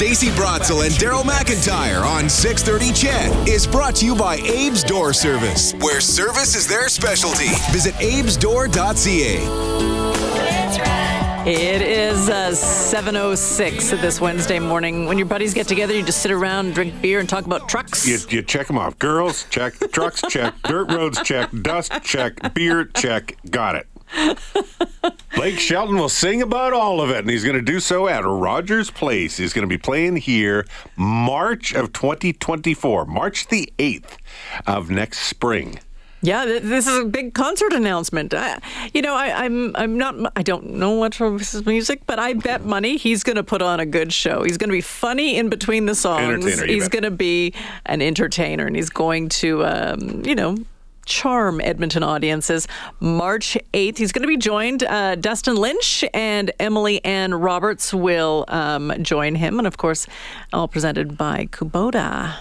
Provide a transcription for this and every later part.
This Morning Stacey Brotzel and Daryl McIntyre on 630 CHED is brought to you by Abe's Door Service, where service is their specialty. Visit abesdoor.ca. It is uh, 7.06 this Wednesday morning. When your buddies get together, you just sit around, drink beer, and talk about trucks. You, you check them off. Girls, check. Trucks, check. Dirt roads, check. Dust, check. Beer, check. Got it. Blake Shelton will sing about all of it, and he's going to do so at Rogers Place. He's going to be playing here March of 2024, March the 8th of next spring. Yeah, this is a big concert announcement. I, you know, I, I'm I'm not I don't know much of his music, but I bet money he's going to put on a good show. He's going to be funny in between the songs. He's going to be an entertainer, and he's going to, um, you know. Charm Edmonton audiences. March 8th, he's going to be joined. Uh, Dustin Lynch and Emily Ann Roberts will um, join him. And of course, all presented by Kubota.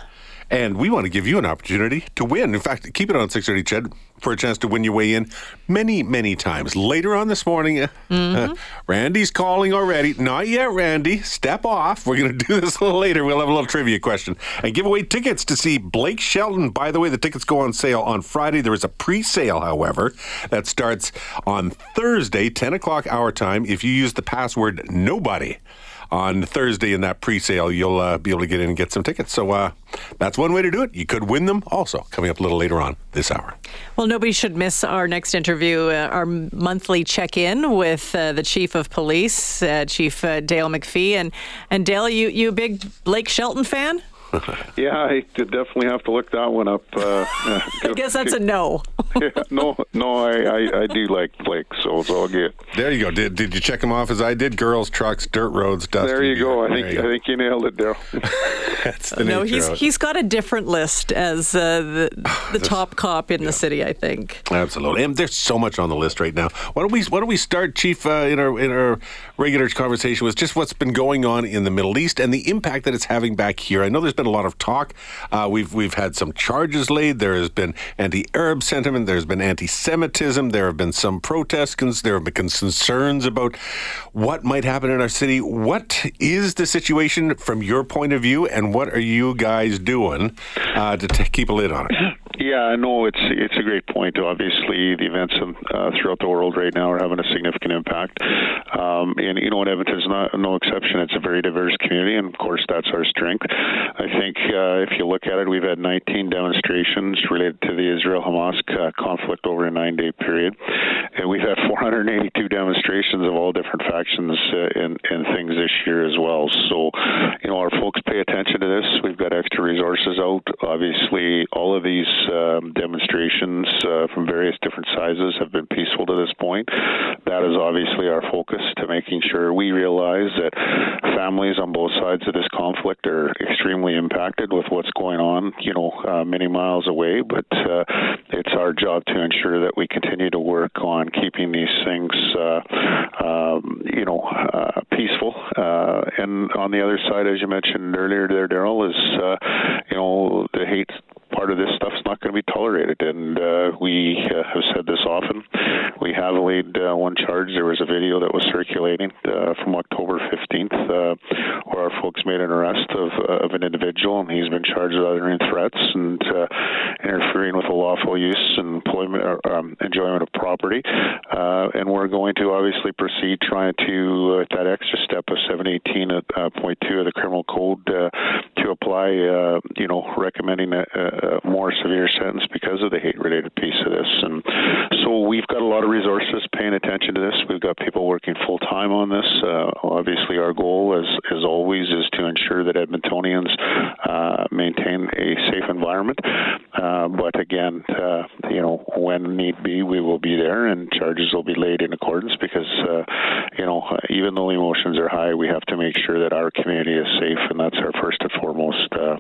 And we want to give you an opportunity to win. In fact, keep it on 630 Ched for a chance to win your way in many, many times. Later on this morning, uh, uh, Randy's calling already. Not yet, Randy. Step off. We're going to do this a little later. We'll have a little trivia question and give away tickets to see Blake Shelton. By the way, the tickets go on sale on Friday. There is a pre sale, however, that starts on Thursday, 10 o'clock our time. If you use the password nobody, on Thursday in that pre-sale, you'll uh, be able to get in and get some tickets. So uh, that's one way to do it. You could win them also coming up a little later on this hour. Well, nobody should miss our next interview, uh, our monthly check-in with uh, the chief of police, uh, Chief uh, Dale McFee, and and Dale, you you a big Blake Shelton fan? Yeah, I definitely have to look that one up. Uh, I guess that's a no. Yeah, no, no, I, I, I do like Blake, so it's all good. There you go. Did, did you check them off as I did? Girls, trucks, dirt roads, dust. There you go. I think you I think you nailed it, Daryl. That's the No, he's he's got a different list as uh, the the top cop in the city. I think. Absolutely, and there's so much on the list right now. Why don't we Why don't we start, Chief, uh, in our in our regular conversation with just what's been going on in the Middle East and the impact that it's having back here. I know there's been a lot of talk. Uh, we've we've had some charges laid. There has been anti-Arab sentiment. There's been anti-Semitism. There have been some protests. There have been concerns about what might happen in our city. What is the situation from your point of view, and what are you guys doing uh, to t- keep a lid on it? Yeah, no, it's it's a great point. Obviously, the events uh, throughout the world right now are having a significant impact, um, and you know, and Edmonton's not no exception. It's a very diverse community, and of course, that's our strength. I think uh, if you look at it, we've had 19 demonstrations related to the Israel-Hamas uh, conflict over a nine-day period, and we've had 482 demonstrations of all different factions uh, and, and things this year as well. So, you know, our folks pay attention to this. We've got extra resources out. Obviously, all of these um, demonstrations uh, from various different sizes have been peaceful to this point. That is obviously our focus to making sure we realize that families on both sides of this conflict are extremely impacted with what's going on, you know, uh, many miles away. But uh, it's our job to ensure that we continue to work on keeping these things, uh, um, you know, uh, peaceful. Uh, and on the other side, as you mentioned earlier, there, Daryl, is uh, you know the hate part of this stuff's not going to be tolerated. And uh, we uh, have said this often. We have laid uh, one charge. There was a video that was circulating uh, from October 15th uh, where our folks made an arrest of, uh, of an individual, and he's been charged with uttering threats and interfering with the lawful use and employment or um, enjoyment of property. And we're going to obviously proceed trying to that extra step of 718.2 uh, point of the criminal code to apply, you know, recommending a, a more severe sentence because of the hate-related piece of this. And so we've got a lot of resources paying attention to this. We've got people working full time on this. Uh, obviously, our goal, as as always, is to ensure that Edmontonians uh, maintain a safe environment. Uh, but again, uh, you know, when need be, we will be there, and charges will be laid in accordance because, uh, you know, even though emotions are high, we have to make sure that our community is safe, and that's our first and foremost uh,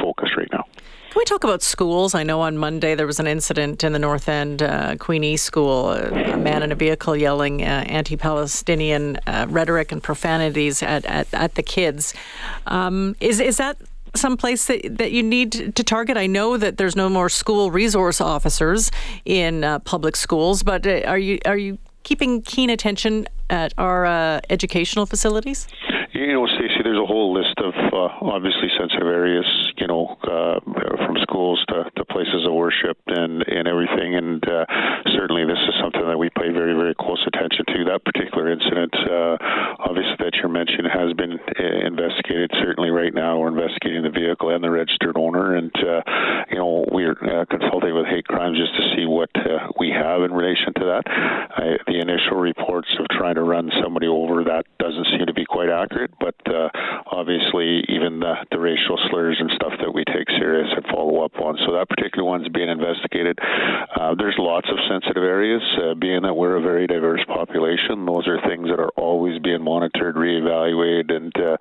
focus right now. Can we talk about schools? I know on Monday there was an incident in the North End uh, Queen E School. A man in a vehicle yelling uh, anti-Palestinian uh, rhetoric and profanities at, at, at the kids. Um, is is that some place that, that you need to target? I know that there's no more school resource officers in uh, public schools, but uh, are you are you keeping keen attention at our uh, educational facilities? you know, Stacey, there's a whole list of uh, obviously sensitive areas, you know, uh, from schools to, to places of worship and, and everything. And uh, certainly this is something that we pay very, very close attention to. That particular incident, uh, obviously, that you mentioned has been uh, investigated. Certainly right now we're investigating the vehicle and the registered owner. And, uh, you know, we're consulting with hate crimes just to see what we have in relation to that. I, the initial reports of trying to run somebody over, that doesn't seem to be quite accurate. But obviously, even the, the racial slurs and stuff that we take serious and follow up on. So that particular one's being investigated. Uh, there's lots of sensitive areas, uh, being that we're a very diverse population. Those are things that are always being monitored, reevaluated, and uh,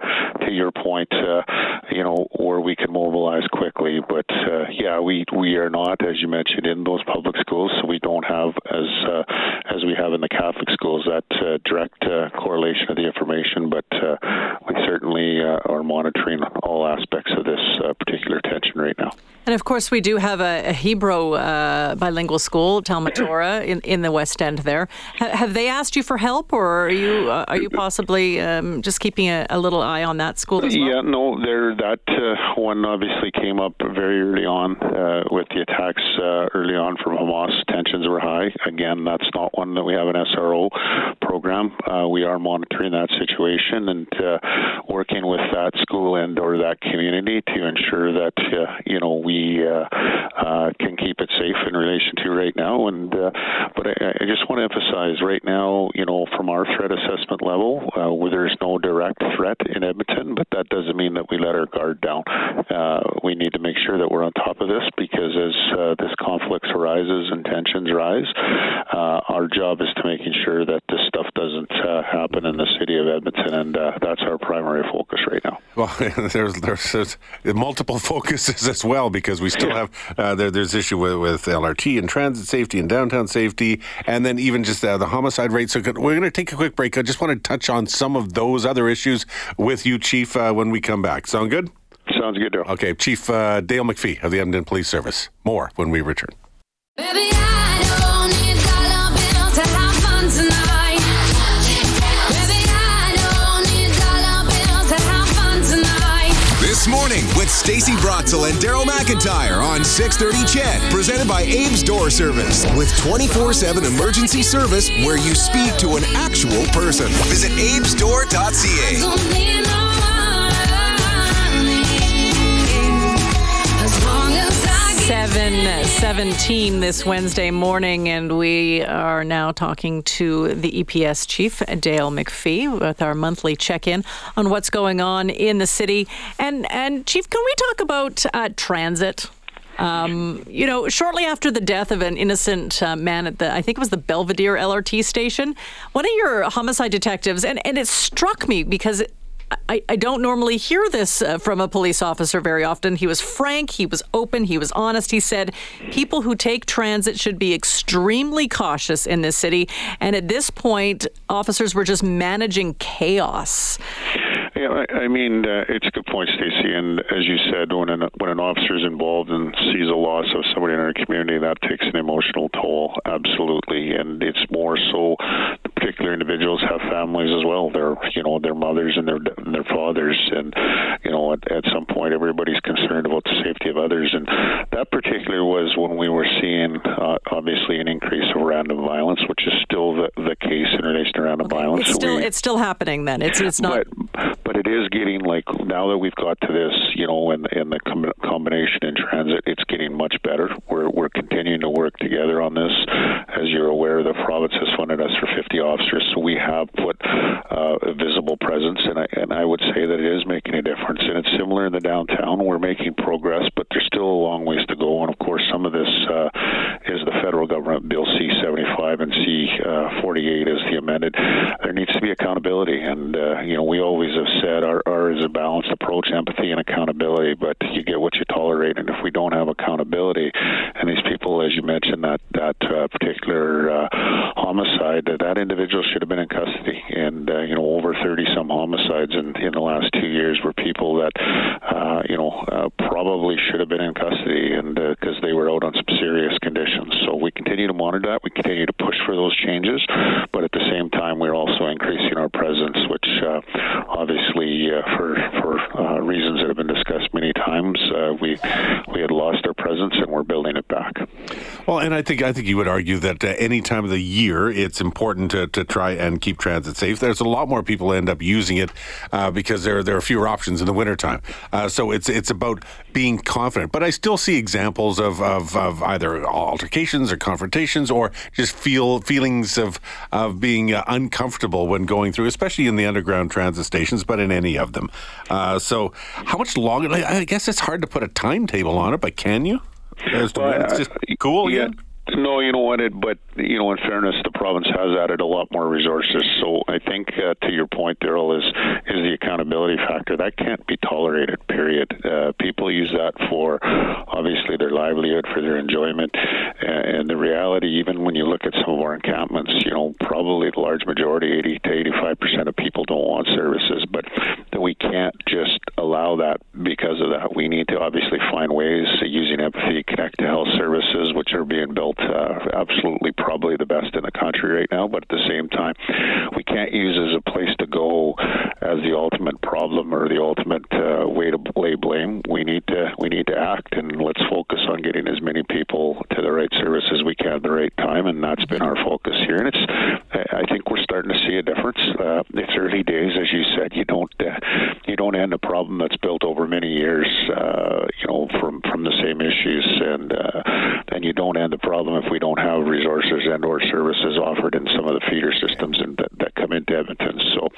to your point, uh, you know, where we can mobilize quickly. But uh, yeah, we we are not, as you mentioned, in those public schools, so we don't have as uh, as we have in the Catholic schools that direct correlation of the information. But we certainly Uh, are monitoring all aspects of this uh, particular tension right now. And of course, we do have a, a Hebrew uh, bilingual school, Talmud Torah, in, in the West End there. H- have they asked you for help, or are you uh, are you possibly um, just keeping a, a, little eye on that school as well? Yeah, no, there that uh, one obviously came up very early on uh, with the attacks uh, early on from Hamas. Tensions were high. Again, that's not one that we have an SRO program. Uh, we are monitoring that situation and working with that school and or that community to ensure that you know we uh, uh, can keep it safe in relation to right now. And uh, but I, I, just want to emphasize right now, you know, from our threat assessment level, where there's no direct threat in Edmonton, but that doesn't mean that we let our guard down. We need to make sure that we're on top of this because as this conflict arises and tensions rise, our job is to making sure that this stuff doesn't happen in the city of Edmonton, and that's our primary focus right now. Well, there's, there's, there's multiple focuses as well because because we still have uh, there, there's issue with, with, LRT and transit safety and downtown safety, and then even just uh, the homicide rate. So we're going to take a quick break. I just want to touch on some of those other issues with you, Chief, uh, when we come back. Sound good? Sounds good, Dale. Okay, Chief uh, Dale McFee of the Edmonton Police Service. More when we return. Baby, morning with Stacey Brotzel and Daryl McIntyre on 630 CHED, presented by Abe's Door Service, with 24-7 emergency service where you speak to an actual person. Visit abesdoor.ca. 717 this Wednesday morning, and we are now talking to the EPS chief, Dale McFee, with our monthly check in on what's going on in the city. And, and Chief, can we talk about uh, transit? Um, you know, shortly after the death of an innocent uh, man at the, I think it was the Belvedere LRT station, one of your homicide detectives, and, and it struck me because I, I don't normally hear this uh, from a police officer very often. He was frank, he was open, he was honest. He said people who take transit should be extremely cautious in this city. And at this point, officers were just managing chaos. Yeah, I, I mean, uh, it's a good point, Stacey. And as you said, when an when an officer is involved and sees a loss of somebody in our community, that takes an emotional toll, absolutely. And it's more so particular individuals have families as well. They're you know their mothers and their and their fathers, and you know at, at some point everybody's concerned about the safety of others. And that particular was when we were seeing uh, obviously an increase of random violence, which is still the, the case in relation to random okay. violence. It's still we, it's still happening. Then it's it's not. But, but it is getting like now that we've got to this, you know, and and the com- combination in transit, it's getting much better. We're we're continuing to work together on this. As you're aware, the province has funded us for 50 officers, so we have put uh, a visible presence, and I and I would say that it is making a difference. And it's similar in the downtown. We're making progress, but there's still a long ways to go. And of course, some of this uh, is the federal government bill C75 and C48 uh, is the amended. There needs to be accountability, and uh, you know we always have said our, our is a balanced approach, empathy and accountability. But you get what you tolerate, and if we don't have accountability, people, as you mentioned, that that uh, particular uh, homicide, that that individual should have been in custody, and uh, you know over 30 some homicides in in the last two years were people that uh, you know uh, probably should have been in custody, and because uh, they were out on some serious conditions. So we continue to monitor that. We continue to push for those changes, but at the same time, we're also increasing our presence, which uh, obviously, uh, for for uh, reasons that have been discussed many times, uh, we we had lost our presence, and we're building it back. Well, and I think I think you would argue that uh, any time of the year, it's important to, to try and keep transit safe. There's a lot more people end up using it uh, because there there are fewer options in the wintertime. Uh, so it's it's about being confident. But I still see examples of, of, of either altercations or confrontations or just feel feelings of of being uh, uncomfortable when going through, especially in the underground transit stations, but in any of them. Uh, so how much longer? I guess it's hard to put a timetable on it, but can you? As to it's just cool yeah. No, you know what? It, but you know, in fairness, the province has added a lot more resources. So I think, uh, to your point, Daryl, is is the accountability factor that can't be tolerated. Period. Uh, people use that for obviously their livelihood, for their enjoyment, and the reality, even when you look at some of our encampments, you know, probably the large majority, eighty to eighty-five percent of people don't want services, but we can't just allow that because of that. We need to obviously find ways using empathy, connect to health services, which are being built uh, absolutely probably the best in the country right now. But at the same time, we can't use as a place to go as the ultimate problem or the ultimate uh, way to lay blame. We need to we need to act, and let's focus on getting as many people to the right service as we can at the right time, and that's been our focus here. And it's I think we're starting to see a difference. Uh, it's early days, as you said. You don't uh, you don't end a problem that's built over many years, uh, you know, from from the same issues, and uh, and you don't end the problem if we don't have resources and or services offered in some of the feeder systems and that, that come into Edmonton. So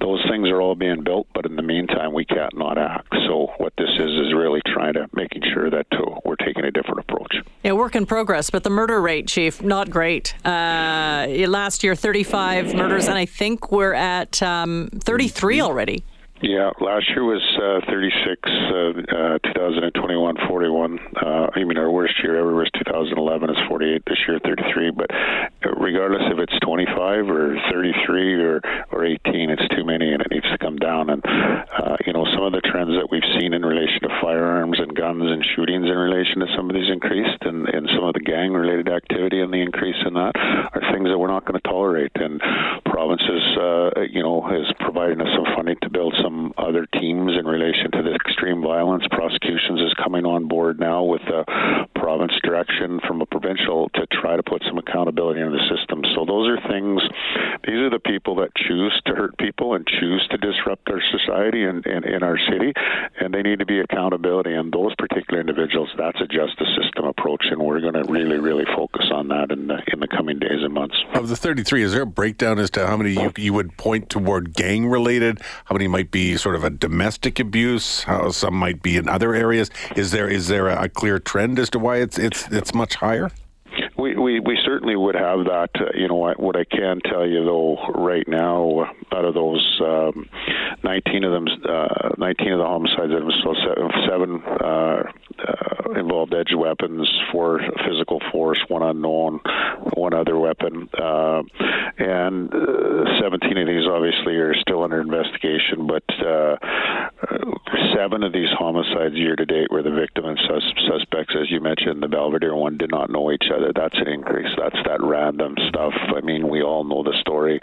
those things are all being built, but in the meantime, we can't not act. So what this is is really trying to making sure that uh, we're taking a different approach. Yeah, work in progress, but the murder rate, Chief, not great. Uh, last year, 35 murders, and I think we're at um, 33 already. Yeah, last year was uh, 36, uh, uh, 2021, 41. Uh, I mean, our worst year ever was 2011, is 48. This year, 33. But regardless if it's 25 or 33 or, or 18, it's too many and it needs to come down. And, uh, you know, some of the trends that we've seen in relation to firearms and guns and shootings in relation to some of these increased and, and some of the gang related activity and the increase in that are things that we're not going to tolerate. And provinces, uh, you know, is providing us some funding to build some other teams in relation to the extreme violence. Prosecutions is coming on board now with the province direction from a provincial to try to put some accountability in the system. So those are things. These are the people that choose to hurt people and choose to disrupt our society and in our city, and they need to be accountability. And those particular individuals, that's a justice system approach, and we're going to really, really focus on that in the in the coming days and months. Of the 33, is there a breakdown as to how many you, you would point toward gang related? How many might be sort of a domestic abuse? How some might be in other areas? Is there is there a clear trend as to why it's it's it's much higher? We, we, certainly would have that. Uh, you know, what, what I can tell you though, right now, out of those um, 19 of them, uh, 19 of the homicides, that so seven, seven uh, uh, involved edge weapons, four physical force, one unknown, one other weapon, uh, and uh, 17 of these obviously are still under investigation. But uh, seven of these homicides year to date were the victim and sus- suspects, as you mentioned, the Belvedere one did not know each other. That's an increase. That's that random stuff. I mean, we all know the story,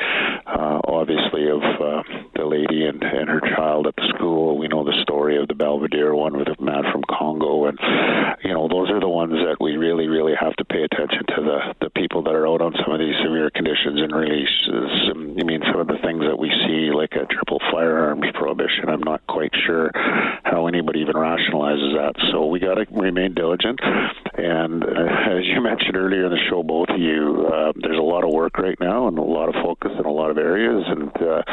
uh, obviously, of uh, the lady and, and her child at the school. We know the story of the Belvedere one with a man from Congo, and you know, those are the ones that we really, really have to pay attention to the people that are out on some of these severe conditions and releases. I mean, some of the things that we see, like a triple firearms prohibition. I'm not quite sure how anybody even rationalizes that. So we got to remain diligent. And uh, as you mentioned earlier in the show, both of you, uh, there's a lot of work right now and a lot of focus in a lot of areas. And uh,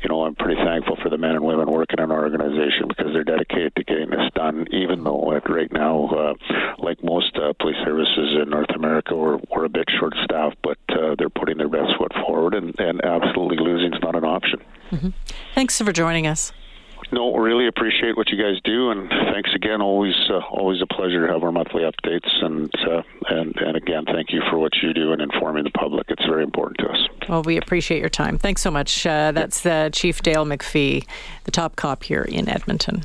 you know, I'm pretty thankful for the men and women working in our organization because they're dedicated to getting this done. Even though like, right now, uh, like most uh, police services in North America, we're, we're a bit short-staffed, but uh, they're putting their best foot forward, and, and absolutely losing is not an option. Mm-hmm. Thanks for joining us. No, really appreciate what you guys do, and thanks again. Always, uh, always a pleasure to have our monthly updates, and uh, and and again, thank you for what you do in informing the public. It's very important to us. Well, we appreciate your time. Thanks so much. Uh, that's uh, Chief Dale McFee, the top cop here in Edmonton.